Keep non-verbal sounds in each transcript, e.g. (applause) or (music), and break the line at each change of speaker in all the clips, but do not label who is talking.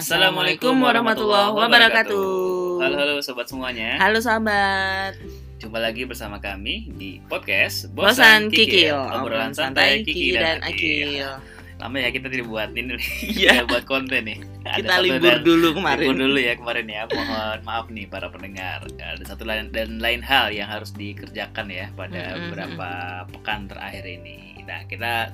Assalamualaikum warahmatullahi wabarakatuh.
Halo halo sobat semuanya.
Halo sahabat.
Jumpa lagi bersama kami di podcast
Bosan Kikil,
obrolan santai Kiki dan Akil. Lama ya kita tidak buat ini, (laughs)
Iya.
tidak buat konten nih. Ada
Kita libur
dan-
dulu kemarin.
Libur dulu ya kemarin ya. Mohon maaf nih para pendengar. Ada satu lain dan lain hal yang harus dikerjakan ya pada
Mm-mm.
beberapa pekan terakhir ini. Nah kita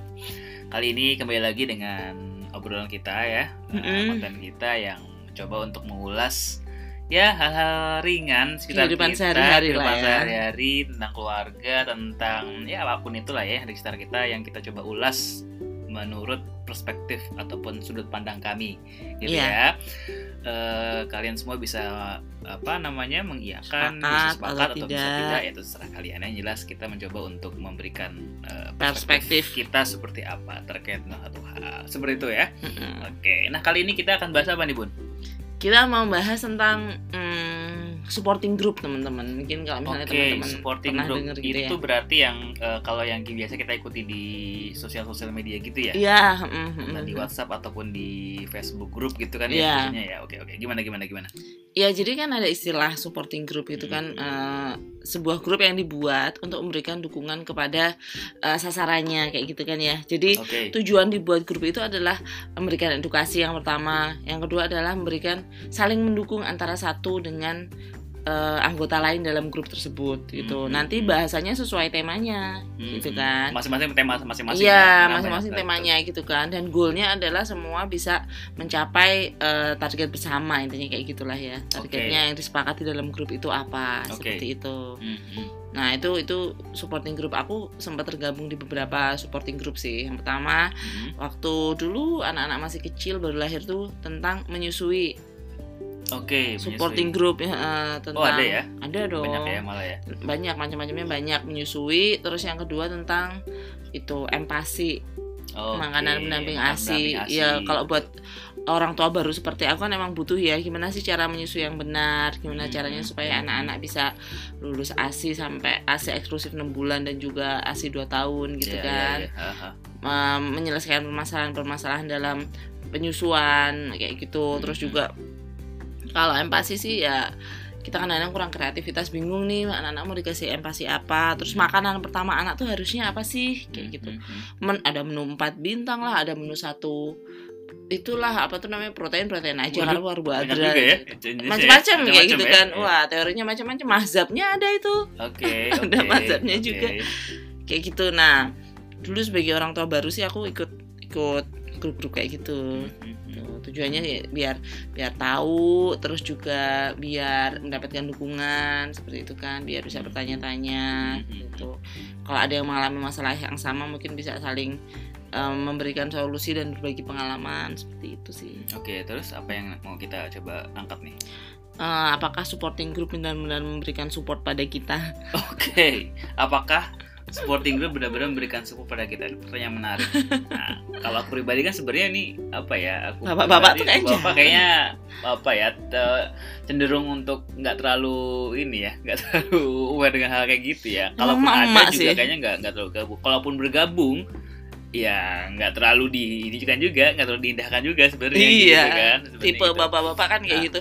kali ini kembali lagi dengan obrolan kita ya, eh,
Mm-mm.
konten kita yang mencoba untuk mengulas ya hal-hal ringan sekitar
Kehidupan
kita,
sehari-hari lah
kehidupan
ya.
sehari-hari tentang keluarga, tentang ya apa pun itulah ya di sekitar kita yang kita coba ulas menurut perspektif ataupun sudut pandang kami gitu
Iya.
ya. Eh, kalian semua bisa apa namanya mengiyakan, bisa
Sepakat
sepakat
atau
atau bisa
tidak.
tidak ya itu terserah kalian. Yang jelas kita mencoba untuk memberikan eh,
Perspektif.
kita seperti apa terkait dengan satu hal. Seperti itu ya.
Mm-mm.
Oke, nah kali ini kita akan bahas apa nih Bun?
Kita mau bahas tentang mm, supporting group teman-teman. Mungkin kalau misalnya
Oke,
teman-teman
supporting
pernah
group
denger gitu
itu
ya.
berarti yang eh, kalau yang biasa kita ikuti di sosial-sosial media gitu ya?
Iya, mm, mm, mm,
di
mm.
WhatsApp ataupun di Facebook group gitu kan
Iya.
ya biasanya ya. Oke oke. Gimana gimana gimana?
Ya, jadi kan ada istilah supporting group itu kan eh, sebuah grup yang dibuat untuk memberikan dukungan kepada eh, sasarannya kayak gitu kan ya. Jadi
Oke.
tujuan dibuat grup itu adalah memberikan edukasi yang pertama, yang kedua adalah memberikan saling mendukung antara satu dengan eh, anggota lain dalam grup tersebut gitu.
Hmm.
Nanti bahasanya sesuai temanya
Hmm,
gitu
hmm.
kan.
Masing-masing tema masing-masing.
Iya,
ya. Kenapa
masing-masing
ya?
temanya gitu kan. Dan goalnya adalah semua bisa mencapai eh, target bersama intinya kayak gitulah ya. Targetnya yang disepakati dalam grup itu apa
Oke.
seperti itu.
Hmm, hmm.
Nah itu itu supporting group aku sempat tergabung di beberapa supporting group sih. Yang pertama
Hmm.
waktu dulu anak-anak masih kecil baru lahir tuh tentang menyusui
Oke.
supporting
menyusui.
group ya eh, tentang
Oh ada ya?
ada dong
Banyak ya malah ya.
banyak macam-macamnya banyak menyusui terus yang kedua tentang itu empati
Oke,
makanan pendamping asi. Ya kalau buat orang tua baru seperti aku kan emang butuh ya gimana sih cara menyusui yang benar, gimana
Hmm.
caranya supaya anak-anak bisa lulus ASI sampai ASI eksklusif 6 bulan dan juga ASI 2 tahun gitu
Iya,
kan.
iya, iya. Haha.
Mem- menyelesaikan permasalahan-permasalahan dalam penyusuan kayak gitu. Terus
Hmm.
juga kalau empati sih ya kita kan kadang kurang kreativitas bingung nih anak-anak mau dikasih empati apa terus makanan pertama anak tuh harusnya apa sih kayak gitu men ada menu 4 bintang lah ada menu satu itulah apa tuh namanya protein protein aja
Banyak juga ya. jenisnya ya.
macam-macam kayak
Macam-macam
gitu
ya.
kan
Iya.
wah teorinya macam-macam mazhabnya ada itu
Oke, (laughs)
Ada
oke,
mazhabnya
oke.
juga. kayak gitu nah dulu sebagai orang tua baru sih aku ikut ikut grup-grup kayak gitu
Hmm,
tujuannya ya biar biar tahu terus juga biar mendapatkan dukungan seperti itu kan biar bisa bertanya-tanya
Hmm.
gitu kalau ada yang mengalami masalah yang sama mungkin bisa saling em, memberikan solusi dan berbagi pengalaman seperti itu sih
Oke, terus apa yang mau kita coba angkat nih?
Eh, apakah supporting group benar-benar memberikan support pada kita
Oke, apakah supporting group benar-benar memberikan support pada kita? Pertanyaan menarik. Nah, kalau aku pribadi kan sebenarnya ini apa ya? Aku
Bapak-bapak
pribadi-
tuh kayaknya
bapak kayaknya apa ya? te- cenderung untuk nggak terlalu ini ya, nggak (laughs) terlalu aware dengan hal kayak gitu ya. Kalaupun
emak-emak
ada juga
sih.
kayaknya nggak nggak terlalu gabung. Kalaupun bergabung, ya nggak terlalu di ini kan juga, nggak terlalu diindahkan juga sebenarnya.
Iya,
gitu kan, sebenarnya
tipe
gitu.
bapak-bapak kan kayak
Nah,
gitu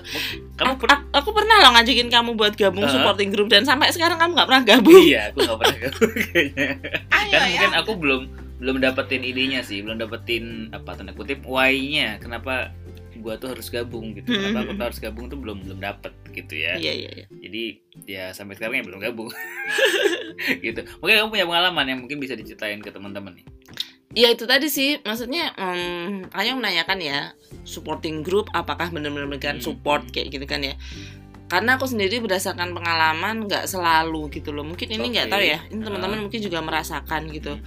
Kamu per-
aku- pernah loh ngajakin kamu buat gabung
Uh-huh.
supporting group dan sampai sekarang kamu nggak pernah gabung.
Iya, aku nggak pernah gabung (laughs) kayaknya. Kan mungkin aku belum belum dapetin idenya sih belum dapetin apa tanda kutip why-nya kenapa gua tuh harus gabung gitu. Kenapa aku tuh harus gabung tuh belum belum dapet gitu ya.
Iya iya iya.
Jadi ya sampai sekarang ya belum gabung. (laughs) Gitu. Mungkin kamu punya pengalaman yang mungkin bisa diceritain ke teman-teman nih
Ya itu tadi sih, maksudnya hmm, Ayo menanyakan ya supporting group apakah benar-benar memberikan
Hmm.
support kayak gitu kan ya? Karena aku sendiri berdasarkan pengalaman nggak selalu gitu loh. Mungkin ini nggak
Oke.
tahu ya. Ini teman-teman mungkin juga merasakan gitu.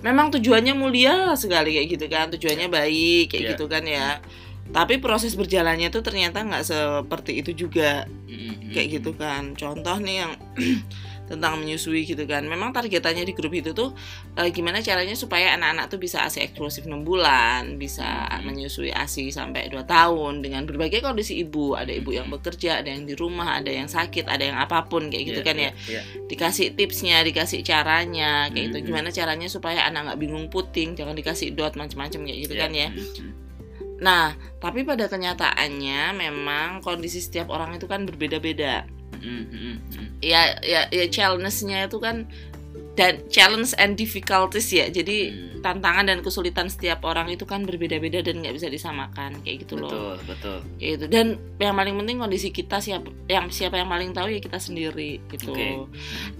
Memang tujuannya mulia sekali kayak gitu kan, tujuannya baik kayak
Iya.
gitu kan ya. Tapi proses berjalannya tuh ternyata nggak seperti itu juga kayak gitu kan. Contoh nih yang (clears throat) tentang menyusui gitu kan. Memang targetannya di grup itu tuh eh, gimana caranya supaya anak-anak tuh bisa ASI eksklusif 6 bulan, bisa
Hmm.
menyusui ASI sampai 2 tahun dengan berbagai kondisi ibu. Ada ibu yang
Hmm.
bekerja, ada yang di rumah, ada yang sakit, ada yang apa pun kayak gitu
Iya,
kan ya.
iya, iya.
Dikasih tipsnya, dikasih caranya kayak gitu.
Hmm.
Gimana caranya supaya anak nggak bingung puting, jangan dikasih dot macam-macam kayak gitu
Iya.
kan ya.
Hmm.
Nah, tapi pada kenyataannya memang kondisi setiap orang itu kan berbeda-beda.
Mm, mm, mm, mm.
Ya, ya, ya challenge-nya itu kan dan challenge and difficulties ya. Jadi
Hmm.
tantangan dan kesulitan setiap orang itu kan berbeda-beda dan nggak bisa disamakan kayak gitu loh.
betul betul
Kayak gitu. Dan yang paling penting kondisi kita siapa yang siapa yang paling tahu ya kita sendiri gitu.
Oke.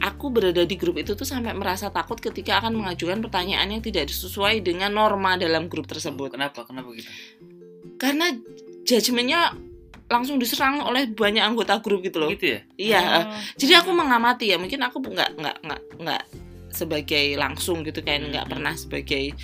Aku berada di grup itu tuh sampai merasa takut ketika akan mengajukan pertanyaan yang tidak sesuai dengan norma dalam grup tersebut.
kenapa kenapa gitu
Karena judgementnya langsung diserang oleh banyak anggota grup gitu loh.
gitu ya
Iya.
Oh.
Jadi aku mengamati ya, mungkin aku nggak nggak nggak nggak sebagai langsung gitu kan, nggak
Mhm.
pernah sebagai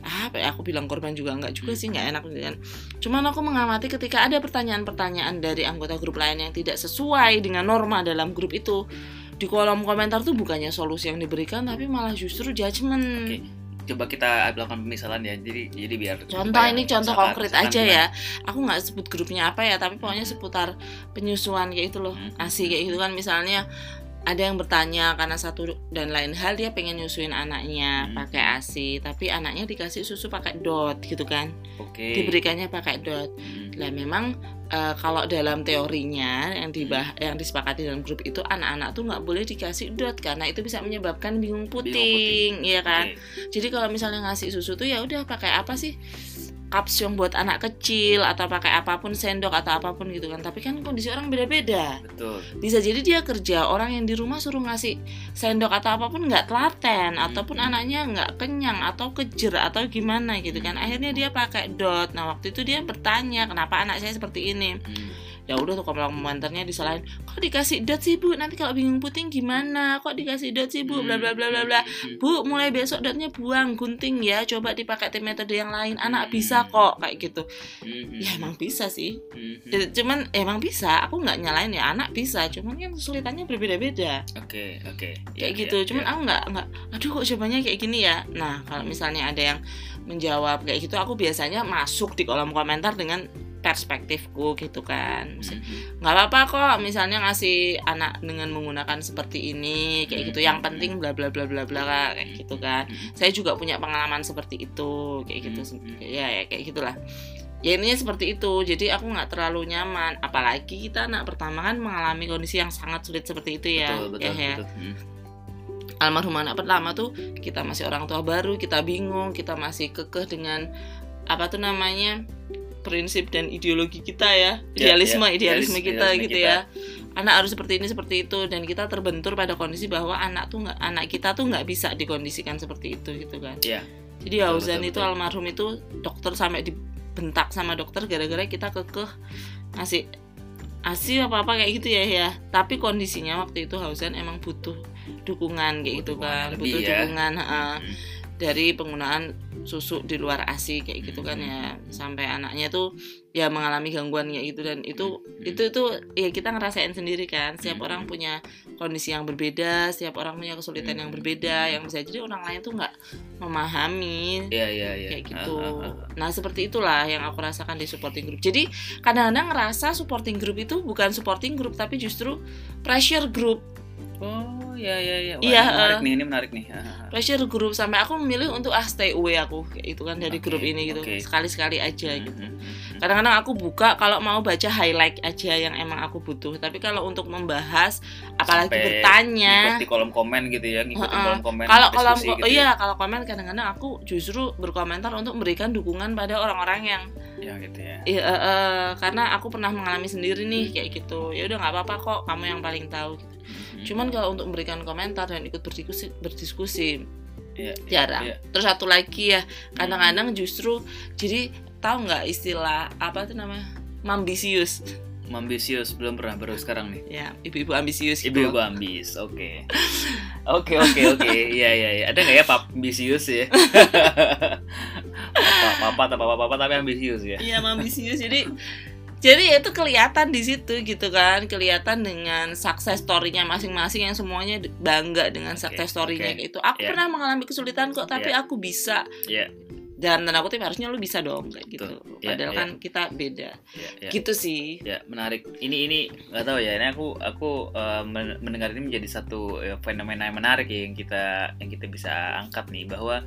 apa ya aku bilang korban juga nggak juga sih nggak enak gitu kan. Cuman aku mengamati ketika ada pertanyaan-pertanyaan dari anggota grup lain yang tidak sesuai dengan norma dalam grup itu di kolom komentar tuh bukannya solusi yang diberikan tapi malah justru judgement.
Oke. Coba kita lakukan pemisalan ya jadi jadi biar
Contoh ini contoh
misalkan-
konkret
misalkan
aja
gimana?
ya. Aku nggak sebut grupnya apa ya, tapi pokoknya seputar penyusuan kayak itu loh.
Hmm.
Asi kayak gitu kan misalnya ada yang bertanya karena satu dan lain hal dia pengen nyusuin anaknya
Hmm.
pakai ASI, tapi anaknya dikasih susu pakai dot gitu kan.
oke
Diberikannya pakai dot.
Hmm.
Lah memang eh, kalau dalam teorinya yang dibah yang disepakati dalam grup itu anak-anak tuh nggak boleh dikasih dot karena itu bisa menyebabkan bingung puting, iya kan?
Oke.
Jadi kalau misalnya ngasih susu tuh ya udah pakai apa sih? Cups yang buat anak kecil atau pakai apa pun sendok atau apa pun gitu kan. Tapi kan kondisi orang beda-beda.
betul
Bisa jadi dia kerja, orang yang di rumah suruh ngasih sendok atau apa pun nggak telaten ataupun
Hmm.
anaknya nggak kenyang atau kejer atau gimana gitu kan. Akhirnya dia pakai dot. Nah, waktu itu dia bertanya, "Kenapa anak saya seperti ini?"
Hmm.
Ya udah tuh kalau komentarnya disalahin kok dikasih dot sih bu nanti kalau bingung puting gimana kok dikasih dot sih bu bla bla bla bla bla
Hmm.
Bu, mulai besok dotnya buang, gunting ya. Coba dipakai tim metode yang lain. Anak bisa kok kayak gitu.
Hmm.
Ya emang bisa sih.
Hmm.
Ya, Cuman emang bisa. Aku nggak nyalain ya anak bisa. Cuman kan kesulitannya berbeda-beda.
oke oke
Kayak
Ya,
gitu.
ya,
Cuman aku nggak nggak. Aduh kok jawabannya kayak gini ya. Nah kalau misalnya ada yang menjawab kayak gitu, aku biasanya masuk di kolom komentar dengan perspektifku gitu kan. Maksud-
Hmm.
nggak apa-apa kok misalnya ngasih anak dengan menggunakan seperti ini kayak gitu yang penting bla bla bla bla bla kayak gitu kan saya juga punya pengalaman seperti itu kayak gitu ya, ya kayak gitulah ya intinya seperti itu jadi aku nggak terlalu nyaman apalagi kita anak pertama kan mengalami kondisi yang sangat sulit seperti itu ya
betul betul,
ya, ya.
betul. Hmm.
almarhum anak pertama tuh kita masih orang tua baru kita bingung kita masih kekeh dengan apa tuh namanya prinsip dan ideologi kita ya
Ya,
idealisme
ya,
idealisme
idealis-
kita
idealisme
gitu
kita.
ya anak harus seperti ini seperti itu dan kita terbentur pada kondisi bahwa anak tuh nggak anak kita tuh nggak bisa dikondisikan seperti itu gitu kan
Ya.
jadi
Betul,
Hauzan
betul,
itu
betul.
almarhum itu dokter sampai dibentak sama dokter gara-gara kita kekeh ngasih asi apa apa kayak gitu ya ya tapi kondisinya waktu itu Hauzan emang butuh dukungan kayak gitu kan butuh
ya.
dukungan
Hmm.
Dari penggunaan susu di luar asi kayak gitu kan ya sampai anaknya tuh ya mengalami gangguan kayak gitu dan itu
Hmm.
itu itu ya kita ngerasain sendiri kan setiap
Hmm.
orang punya kondisi yang berbeda setiap orang punya kesulitan yang berbeda yang bisa jadi orang lain tuh nggak memahami
ya ya ya
kayak gitu.
Ah, ah, ah.
Nah seperti itulah yang aku rasakan di supporting group. Jadi kadang-kadang ngerasa supporting group itu bukan supporting group tapi justru pressure group.
Oh ya ya ya Wah,
Iya,
ini menarik
eh.
nih ini menarik nih.
Pressure group sampai aku memilih untuk ah stay away aku kayak itu kan dari
Oke,
grup ini gitu.
oke.
Sekali-sekali aja
Hmm,
gitu.
hmm, hmm.
Kadang-kadang aku buka kalau mau baca highlight aja yang emang aku butuh. Tapi kalau untuk membahas apalagi
Sampai
bertanya
di kolom komen gitu ya ngikutin
Heeh.
kolom komen
kalau
diskusi gitu
iya kalau komen kadang-kadang aku justru berkomentar untuk memberikan dukungan pada orang-orang yang
ya. ya gitu ya
Iya, eh, eh, karena aku pernah mengalami sendiri nih kayak gitu. Ya udah nggak apa-apa kok, kamu yang paling tahu. gitu.
Hmm.
Cuman kalau untuk memberikan komentar dan ikut berdiskusi, berdiskusi
Iya, iya,
jarang.
iya.
Terus satu lagi ya, kadang-kadang justru jadi tahu nggak istilah apa tuh namanya? Mambisius.
Mambisius belum pernah baru sekarang nih.
Ya ibu-ibu ambisius gitu.
ibu-ibu ambis oke. Oke oke oke. Iya iya iya. Ada nggak ya pap? Ambisius ya? (laughs) Papa papa papa papa tapi ambisius ya?
Iya mambisius. Jadi jadi itu kelihatan di situ gitu kan kelihatan dengan success story-nya masing-masing yang semuanya bangga dengan
Oke,
success story-nya
oke.
kayak itu aku
Iya.
pernah mengalami kesulitan kok tapi
Iya.
aku bisa
Iya.
dan tanda kutip harusnya lu bisa dong kayak gitu
Betul. Iya,
padahal
iya.
kan kita beda
ya ya
gitu sih
ya menarik ini ini nggak tahu ya ini aku aku men- mendengar ini menjadi satu eh, fenomena yang menarik ya yang kita yang kita bisa angkat nih bahwa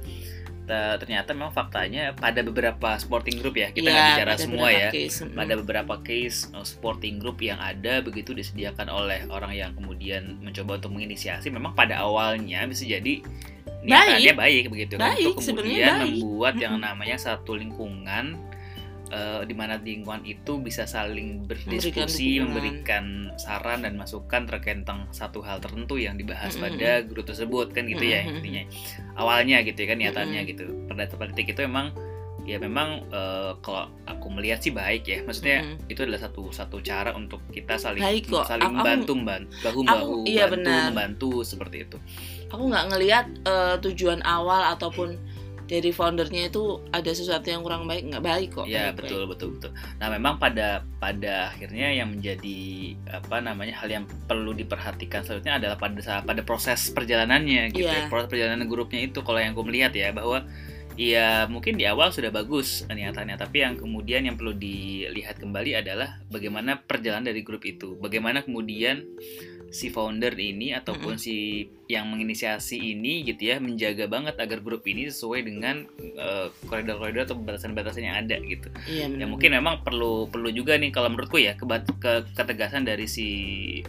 ternyata memang faktanya pada beberapa sporting group ya kita nggak ya, bicara semua ya case. pada beberapa case uh, sporting group yang ada begitu disediakan oleh orang yang kemudian mencoba untuk menginisiasi memang pada awalnya bisa jadi niatannya baik, baik begitu kan untuk kemudian baik. membuat yang namanya satu lingkungan uh, di mana lingkungan itu bisa saling berdiskusi, memberikan, memberikan saran dan masukan terkait tentang satu hal tertentu yang dibahas mm -hmm. pada grup tersebut kan gitu mm -hmm. ya intinya. Awalnya gitu ya kan niatannya mm -hmm. gitu. Pada politik itu memang ya memang uh, kalau aku melihat sih baik ya maksudnya mm -hmm. itu adalah satu satu cara untuk kita saling baik kok. saling aku, membantu bahu bahu iya bantu benar. membantu seperti itu
aku nggak ngelihat uh, tujuan awal ataupun dari foundernya itu ada sesuatu yang kurang baik nggak baik kok
ya betul baik. betul betul nah memang pada pada akhirnya yang menjadi apa namanya hal yang perlu diperhatikan selanjutnya adalah pada pada proses perjalanannya gitu yeah. ya proses perjalanan grupnya itu kalau yang gue melihat ya bahwa ya mungkin di awal sudah bagus niatannya tapi yang kemudian yang perlu dilihat kembali adalah bagaimana perjalanan dari grup itu bagaimana kemudian si founder ini ataupun mm -hmm. si yang menginisiasi ini gitu ya menjaga banget agar grup ini sesuai dengan uh, koridor-koridor atau batasan-batasan yang ada gitu. Iya, ya mungkin memang perlu perlu juga nih kalau menurutku ya ke, ke ketegasan dari si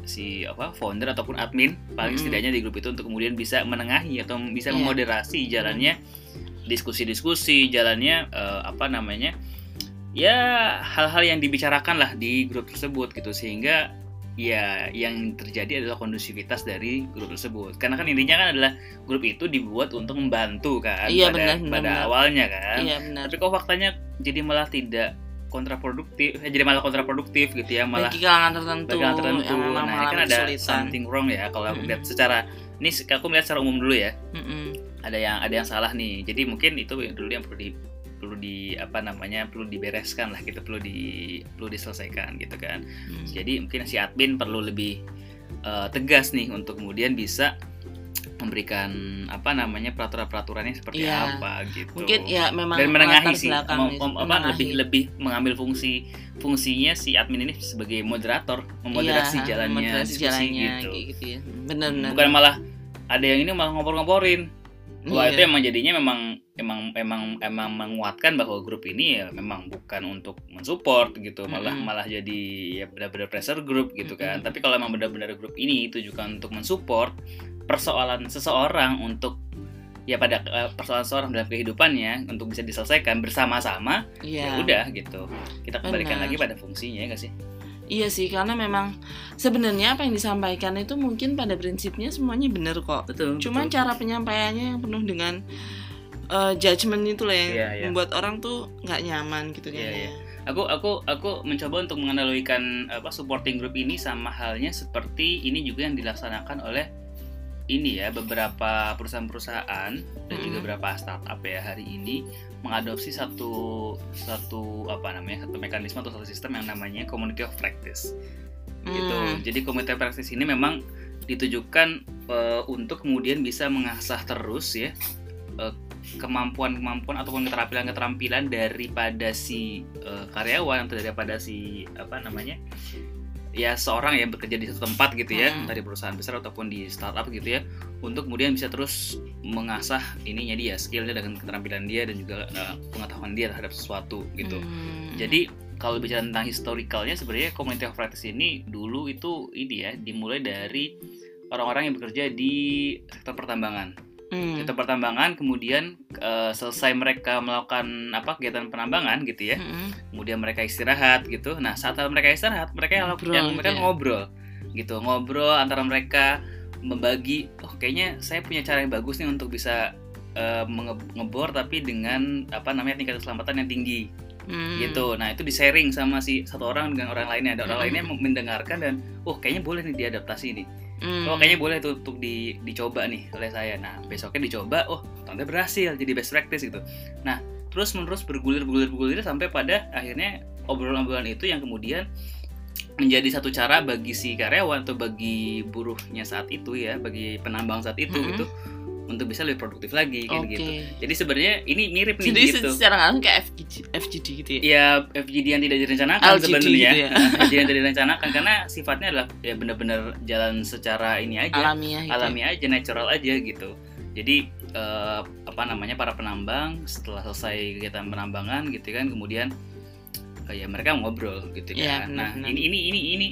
si apa founder ataupun admin paling mm -hmm. setidaknya di grup itu untuk kemudian bisa menengahi atau bisa yeah. memoderasi jalannya diskusi-diskusi, jalannya uh, apa namanya? ya hal-hal yang dibicarakan lah di grup tersebut gitu sehingga ya yang terjadi adalah kondusivitas dari grup tersebut karena kan intinya kan adalah grup itu dibuat untuk membantu kan iya, pada benar, pada benar. awalnya kan iya, benar. tapi kok faktanya jadi malah tidak kontraproduktif eh, jadi malah kontraproduktif gitu ya malah
bagi kalangan tertentu
bagi kalangan tertentu nah ini kan ada kesulitan. something wrong ya kalau aku lihat secara ini aku melihat secara umum dulu ya mm -hmm. ada yang ada yang salah nih jadi mungkin itu dulu yang perlu di perlu di apa namanya perlu dibereskan lah gitu perlu di perlu diselesaikan gitu kan. Hmm. jadi mungkin si admin perlu lebih uh, tegas nih untuk kemudian bisa memberikan apa namanya peraturan-peraturannya seperti ya, apa gitu.
Mungkin ya memang
dan menengahi sih mem, mem, apa lebih lebih mengambil fungsi fungsinya si admin ini sebagai moderator memoderasi ya, jalannya
moderasi jalannya gitu, gitu ya. benar, benar
bukan malah ada yang ini malah ngobrol-ngomporin Wah iya. itu emang jadinya memang emang emang emang menguatkan bahwa grup ini ya memang bukan untuk mensupport gitu malah mm -hmm. malah jadi ya benar-benar pressure group gitu kan. Mm -hmm. Tapi kalau emang benar-benar grup ini itu juga untuk mensupport persoalan seseorang untuk ya pada uh, persoalan seseorang dalam kehidupannya untuk bisa diselesaikan bersama-sama yeah. ya udah gitu. Kita kembalikan Benar. lagi pada fungsinya ya gak sih?
Iya sih, karena memang sebenarnya apa yang disampaikan itu mungkin pada prinsipnya semuanya benar kok. Betul. Cuma betul. cara penyampaiannya yang penuh dengan uh, judgement itu lah yang yeah, yeah. membuat orang tuh nggak nyaman gitu yeah,
ya. Yeah. Aku aku aku mencoba untuk menganalogikan apa supporting group ini sama halnya seperti ini juga yang dilaksanakan oleh ini ya beberapa perusahaan-perusahaan dan juga beberapa startup ya hari ini mengadopsi satu satu apa namanya satu mekanisme atau satu sistem yang namanya community of practice. Gitu. Mm. jadi community of practice ini memang ditujukan uh, untuk kemudian bisa mengasah terus ya uh, kemampuan-kemampuan ataupun keterampilan-keterampilan daripada si uh, karyawan atau daripada si apa namanya ya seorang yang bekerja di satu tempat gitu ya hmm. dari perusahaan besar ataupun di startup gitu ya untuk kemudian bisa terus mengasah ininya dia skillnya dengan keterampilan dia dan juga uh, pengetahuan dia terhadap sesuatu gitu hmm. jadi kalau bicara tentang historicalnya sebenarnya community of practice ini dulu itu ini ya dimulai dari orang-orang yang bekerja di sektor pertambangan hmm. sektor pertambangan kemudian uh, selesai mereka melakukan apa kegiatan penambangan gitu ya hmm. kemudian mereka istirahat gitu nah saat mereka istirahat mereka yang ngobrol, yang mereka ya. ngobrol gitu ngobrol antara mereka membagi oh kayaknya saya punya cara yang bagus nih untuk bisa uh, ngebor tapi dengan apa namanya tingkat keselamatan yang tinggi hmm. gitu nah itu di sharing sama si satu orang dengan orang lainnya ada orang hmm. lainnya mendengarkan dan oh kayaknya boleh nih diadaptasi nih Hmm. Oh kayaknya boleh tuh untuk di, dicoba nih oleh saya. Nah besoknya dicoba, oh ternyata berhasil jadi best practice gitu. Nah terus menerus bergulir bergulir bergulir sampai pada akhirnya obrolan-obrolan itu yang kemudian menjadi satu cara bagi si karyawan atau bagi buruhnya saat itu ya, bagi penambang saat itu -hmm. gitu untuk bisa lebih produktif lagi kayak okay. gitu. Jadi sebenarnya ini mirip nih
Jadi
gitu.
Jadi secara langsung kayak FGD, FGD gitu ya.
Ya FGD yang tidak direncanakan sebenarnya. Gitu ya. (laughs) FGD yang tidak direncanakan karena sifatnya adalah ya benar-benar jalan secara ini aja.
Alamiah.
Gitu. Ya. Alamiah aja, natural aja gitu. Jadi uh, apa namanya para penambang setelah selesai kegiatan penambangan gitu kan kemudian uh, ya mereka ngobrol gitu ya, kan. nah benar. ini ini ini ini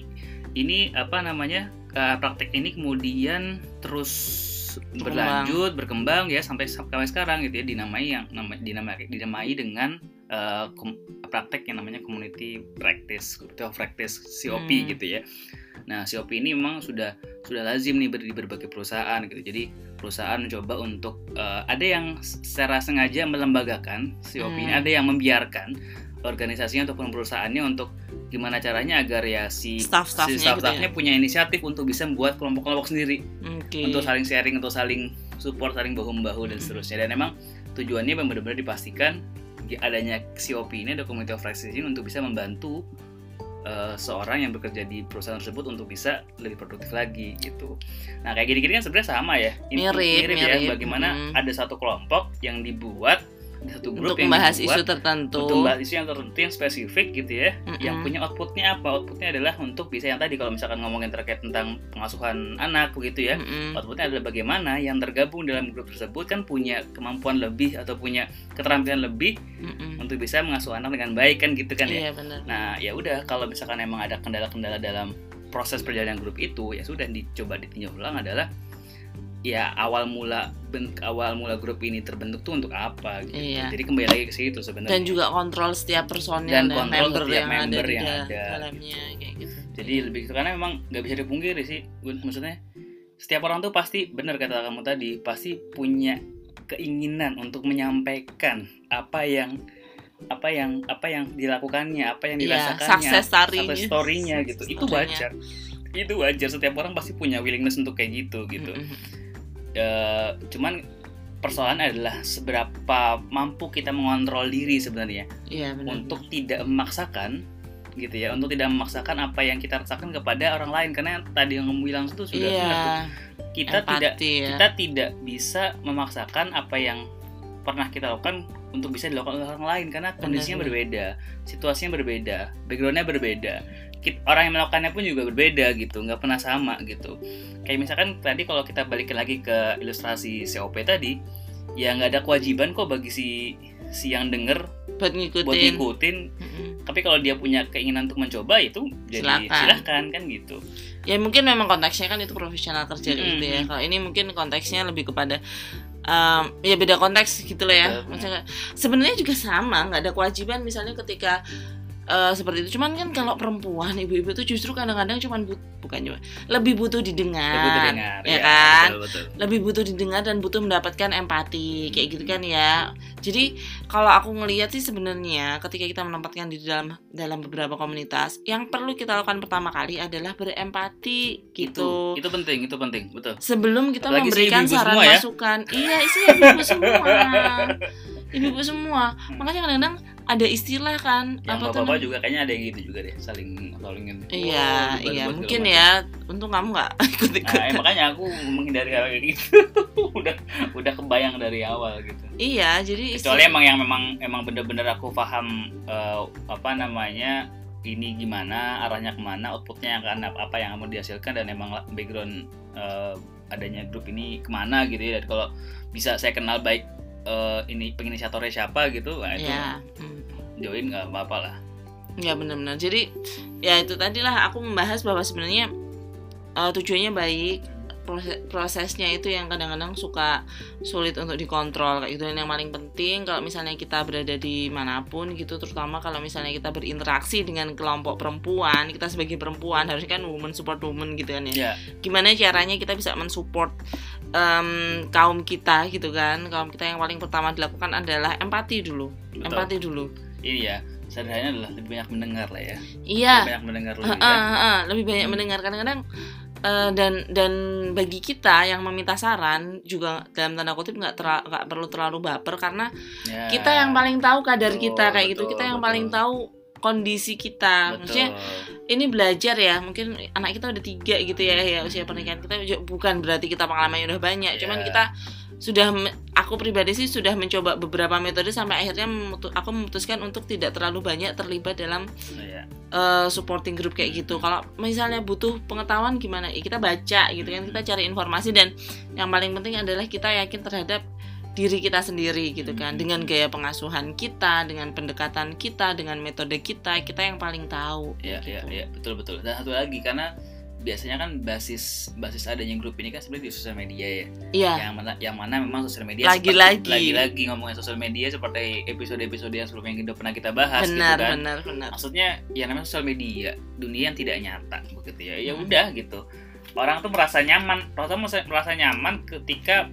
ini apa namanya uh, praktek ini kemudian terus berlanjut berkembang ya sampai sampai sekarang gitu ya dinamai yang nama, dinamai dinamai dengan uh, praktek yang namanya community practice community of practice COP hmm. gitu ya nah COP ini memang sudah sudah lazim nih di berbagai perusahaan gitu jadi perusahaan mencoba untuk uh, ada yang secara sengaja melembagakan COP hmm. ini ada yang membiarkan organisasinya ataupun perusahaannya untuk gimana caranya agar ya si
staff-staffnya
si staff gitu ya? punya inisiatif untuk bisa membuat kelompok-kelompok sendiri okay. untuk saling sharing untuk saling support saling bahu membahu dan seterusnya dan memang tujuannya benar-benar dipastikan adanya COP ini ada Community of ini untuk bisa membantu uh, seorang yang bekerja di perusahaan tersebut untuk bisa lebih produktif lagi gitu. Nah kayak gini-gini kan sebenarnya sama ya,
mirip, mirip,
mirip ya. Bagaimana hmm. ada satu kelompok yang dibuat satu grup
untuk yang membahas dibuat, isu tertentu
untuk membahas isu yang tertentu yang spesifik gitu ya mm -hmm. yang punya outputnya apa outputnya adalah untuk bisa yang tadi kalau misalkan ngomongin terkait tentang pengasuhan anak begitu ya mm -hmm. outputnya adalah bagaimana yang tergabung dalam grup tersebut kan punya kemampuan lebih atau punya keterampilan lebih mm -hmm. untuk bisa mengasuh anak dengan baik kan gitu kan ya
iya, benar.
nah ya udah kalau misalkan emang ada kendala-kendala dalam proses perjalanan grup itu ya sudah dicoba ditinjau ulang adalah ya awal mula ben, awal mula grup ini terbentuk tuh untuk apa gitu. Iya. Jadi kembali lagi ke situ sebenarnya.
Dan juga kontrol setiap personil
dan, dan kontrol member setiap yang member
ada
yang ada.
dalamnya kayak gitu.
Jadi lebih itu karena memang nggak bisa dipungkiri sih, maksudnya setiap orang tuh pasti benar kata kamu tadi pasti punya keinginan untuk menyampaikan apa yang apa yang apa yang dilakukannya, apa yang iya, dirasakannya,
ya, success
story-nya gitu. Itu wajar. Itu wajar setiap orang pasti punya willingness untuk kayak gitu gitu. Mm -hmm uh, cuman persoalan adalah seberapa mampu kita mengontrol diri sebenarnya.
Iya, benar,
untuk tidak memaksakan gitu ya. Untuk tidak memaksakan apa yang kita rasakan kepada orang lain. Karena tadi yang kamu bilang itu sudah benar kita
empati,
tidak
ya.
kita tidak bisa memaksakan apa yang pernah kita lakukan untuk bisa dilakukan oleh orang lain. Karena kondisinya benar, berbeda situasinya berbeda backgroundnya berbeda orang yang melakukannya pun juga berbeda gitu nggak pernah sama gitu. Kayak misalkan tadi kalau kita balik lagi ke ilustrasi COP tadi ya nggak ada kewajiban kok bagi si si yang denger
buat ngikutin,
buat ngikutin. Mm-hmm. tapi kalau dia punya keinginan untuk mencoba itu jadi silahkan, silahkan kan gitu.
Ya mungkin memang konteksnya kan itu profesional kerja mm-hmm. gitu ya. Kalau ini mungkin konteksnya lebih kepada um, ya beda konteks gitu loh ya. Maksudnya sebenarnya juga sama nggak ada kewajiban. Misalnya ketika uh, seperti itu. Cuman kan kalau perempuan ibu-ibu itu justru kadang-kadang cuman but, bukan cuma lebih butuh didengar, lebih butuh didengar ya, ya kan? betul, betul. lebih butuh didengar dan butuh mendapatkan empati kayak gitu kan ya. Jadi kalau aku ngelihat sih sebenarnya ketika kita menempatkan di dalam dalam beberapa komunitas yang perlu kita lakukan pertama kali adalah berempati gitu.
Itu, itu penting itu penting betul.
Sebelum kita Apalagi memberikan saran semua, ya? masukan. Iya isinya ibu-ibu semua. (laughs) Ibu-ibu semua. Makanya kadang-kadang ada istilah kan
yang apa bapak juga kayaknya ada yang gitu juga deh saling salingin
iya oh, iya mungkin ya untung kamu nggak (laughs) ikut ikut
nah, makanya aku menghindari hal kayak gitu. (laughs) Udah udah kebayang dari awal gitu.
Iya jadi
kecuali emang yang memang emang bener-bener aku paham uh, apa namanya ini gimana arahnya ke mana outputnya akan apa yang mau dihasilkan dan emang background uh, adanya grup ini ke mana gitu ya. Dan kalau bisa saya kenal baik uh, ini penginisiatornya siapa gitu nah itu ya. join nggak apa-apa lah
ya benar-benar jadi ya itu tadilah aku membahas bahwa sebenarnya uh, tujuannya baik proses prosesnya itu yang kadang-kadang suka sulit untuk dikontrol kayak gitu dan yang paling penting kalau misalnya kita berada di mana pun gitu terutama kalau misalnya kita berinteraksi dengan kelompok perempuan kita sebagai perempuan harusnya kan woman support woman gitu kan ya yeah. gimana caranya kita bisa mensupport um, kaum kita gitu kan. Kaum kita yang paling pertama dilakukan adalah empati dulu. Betul. empati dulu.
Iya sederhananya adalah lebih banyak mendengar lah ya.
Iya.
Lebih banyak mendengar lebih,
uh, uh, uh, uh, lebih banyak hmm. mendengar. Kadang-kadang uh, dan dan bagi kita yang meminta saran juga dalam tanda kutip nggak nggak perlu terlalu baper karena ya. kita yang paling tahu kadar kita kayak gitu. Kita yang betul. paling tahu kondisi kita Betul. maksudnya ini belajar ya mungkin anak kita udah tiga gitu ya ya usia pernikahan kita bukan berarti kita pengalamannya udah banyak yeah. cuman kita sudah aku pribadi sih sudah mencoba beberapa metode sampai akhirnya aku memutuskan untuk tidak terlalu banyak terlibat dalam yeah. uh, supporting group kayak gitu. Kalau misalnya butuh pengetahuan gimana, ya kita baca gitu kan, kita cari informasi dan yang paling penting adalah kita yakin terhadap diri kita sendiri gitu kan. Dengan gaya pengasuhan kita dengan pendekatan kita dengan metode kita kita yang paling tahu
ya
gitu.
ya ya. Betul betul. Dan satu lagi karena biasanya kan basis basis adanya grup ini kan sebenarnya di sosial media ya.
Iya.
yang mana yang mana memang sosial media
Lagi-lagi.
lagi lagi ngomongin sosial media seperti episode-episode yang sebelumnya yang udah pernah kita bahas
benar
gitu kan.
benar benar.
Maksudnya ya namanya sosial media dunia yang tidak nyata begitu ya. Ya
Hmm.
udah gitu. Orang tuh merasa nyaman orang tuh merasa nyaman ketika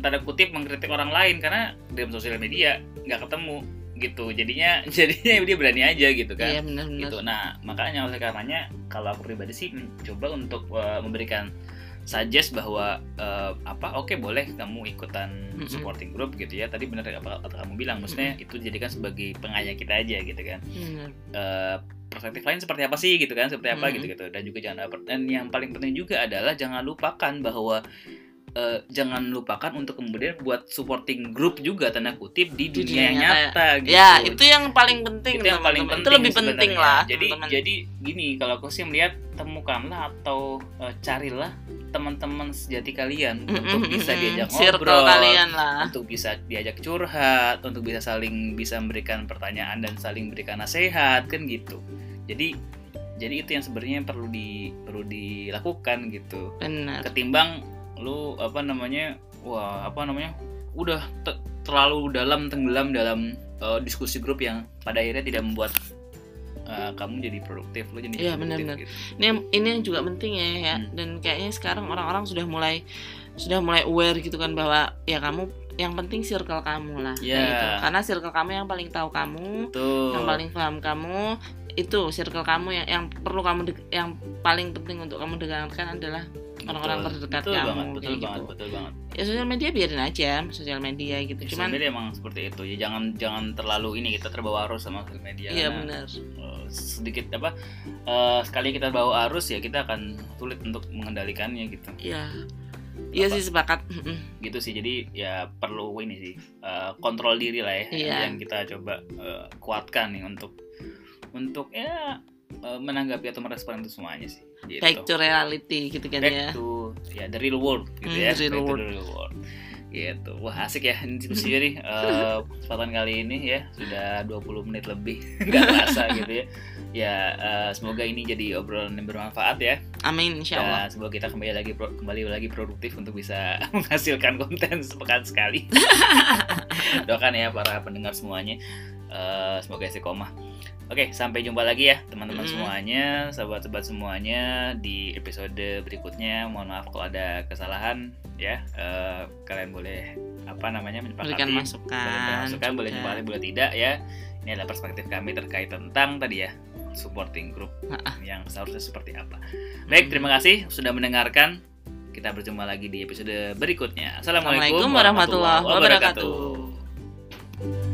tanda kutip mengkritik orang lain karena dalam sosial media nggak ketemu gitu. Jadinya (laughs) jadinya dia berani aja gitu kan.
Iya benar benar.
Gitu. Nah makanya oleh karenanya kalau aku pribadi sih mencoba untuk uh, memberikan suggest bahwa uh, apa oke boleh kamu ikutan
Mm-mm.
supporting group gitu ya. Tadi benar apa kata kamu bilang maksudnya itu dijadikan sebagai pengayah kita aja gitu kan.
Benar.
Eh, perspektif lain seperti apa sih gitu kan seperti apa
Mm.
gitu gitu. Dan juga jangan dan yang paling penting juga adalah jangan lupakan bahwa eh, jangan lupakan untuk kemudian buat supporting group juga tanda kutip di dunia,
dunia
yang
nyata.
nyata gitu.
Ya itu yang paling penting
itu yang paling penting
itu lebih penting
sebenarnya.
lah
jadi
teman-teman.
jadi gini kalau aku sih melihat temukanlah atau eh, carilah teman-teman sejati kalian untuk bisa diajak
circle
ngobrol
kalian lah.
untuk bisa diajak curhat untuk bisa saling bisa memberikan pertanyaan dan saling memberikan nasihat kan gitu. Jadi jadi itu yang sebenarnya perlu di perlu dilakukan gitu.
Benar.
Ketimbang lu apa namanya wah apa namanya udah te- terlalu dalam tenggelam dalam uh, diskusi grup yang pada akhirnya tidak membuat uh, kamu jadi produktif lu jadi
Iya, benar-benar.
gitu.
ini yang ini yang juga penting ya ya
Hmm.
dan kayaknya sekarang orang-orang sudah mulai sudah mulai aware gitu kan bahwa ya kamu yang penting circle kamu lah kayak
Iya.
gitu. karena circle kamu yang paling tahu kamu
Betul.
yang paling paham kamu itu circle kamu yang yang perlu kamu yang paling penting untuk kamu dengarkan adalah orang-orang terdekat
betul
kamu,
banget, betul
kayak
banget,
gitu.
betul banget.
ya sosial media biarin aja sosial media gitu.
Sosial
cuman
media emang seperti itu. Ya jangan jangan terlalu ini kita terbawa arus sama sosial media.
Iya benar.
uh, sedikit apa uh, sekali kita bawa arus ya kita akan sulit untuk mengendalikannya gitu.
Iya. Iya sih sepakat.
Gitu sih. Jadi ya perlu ini sih uh, kontrol diri lah ya.
Iya.
yang kita coba uh, kuatkan nih untuk untuk ya uh, menanggapi atau merespon itu semuanya sih gitu.
back to reality gitu kan
Back
ya
to ya the real world gitu
Hmm,
ya
the real
Back to
world.
the real world gitu wah asik ya ini diskusinya nih uh, kesempatan kali ini ya sudah 20 menit lebih (laughs) nggak terasa gitu ya ya uh, semoga ini jadi obrolan yang bermanfaat ya
amin insya Allah
dan semoga kita kembali lagi pro- kembali lagi produktif untuk bisa (laughs) menghasilkan konten sepekan sekali. (laughs) Doakan ya para pendengar semuanya. Eh, semoga istiqomah. Oke, sampai jumpa lagi ya teman-teman
Mm.
semuanya, sahabat-sahabat semuanya di episode berikutnya. Mohon maaf kalau ada kesalahan ya. Eh, kalian boleh apa namanya menyepakati
berikan
boleh
masukan
masukan, boleh nyepakati, boleh tidak ya. Ini adalah perspektif kami terkait tentang tadi ya supporting group yang seharusnya seperti apa. Baik, terima kasih sudah mendengarkan. Kita berjumpa lagi di episode berikutnya. Assalamualaikum
Assalamualaikum warahmatullahi wabarakatuh.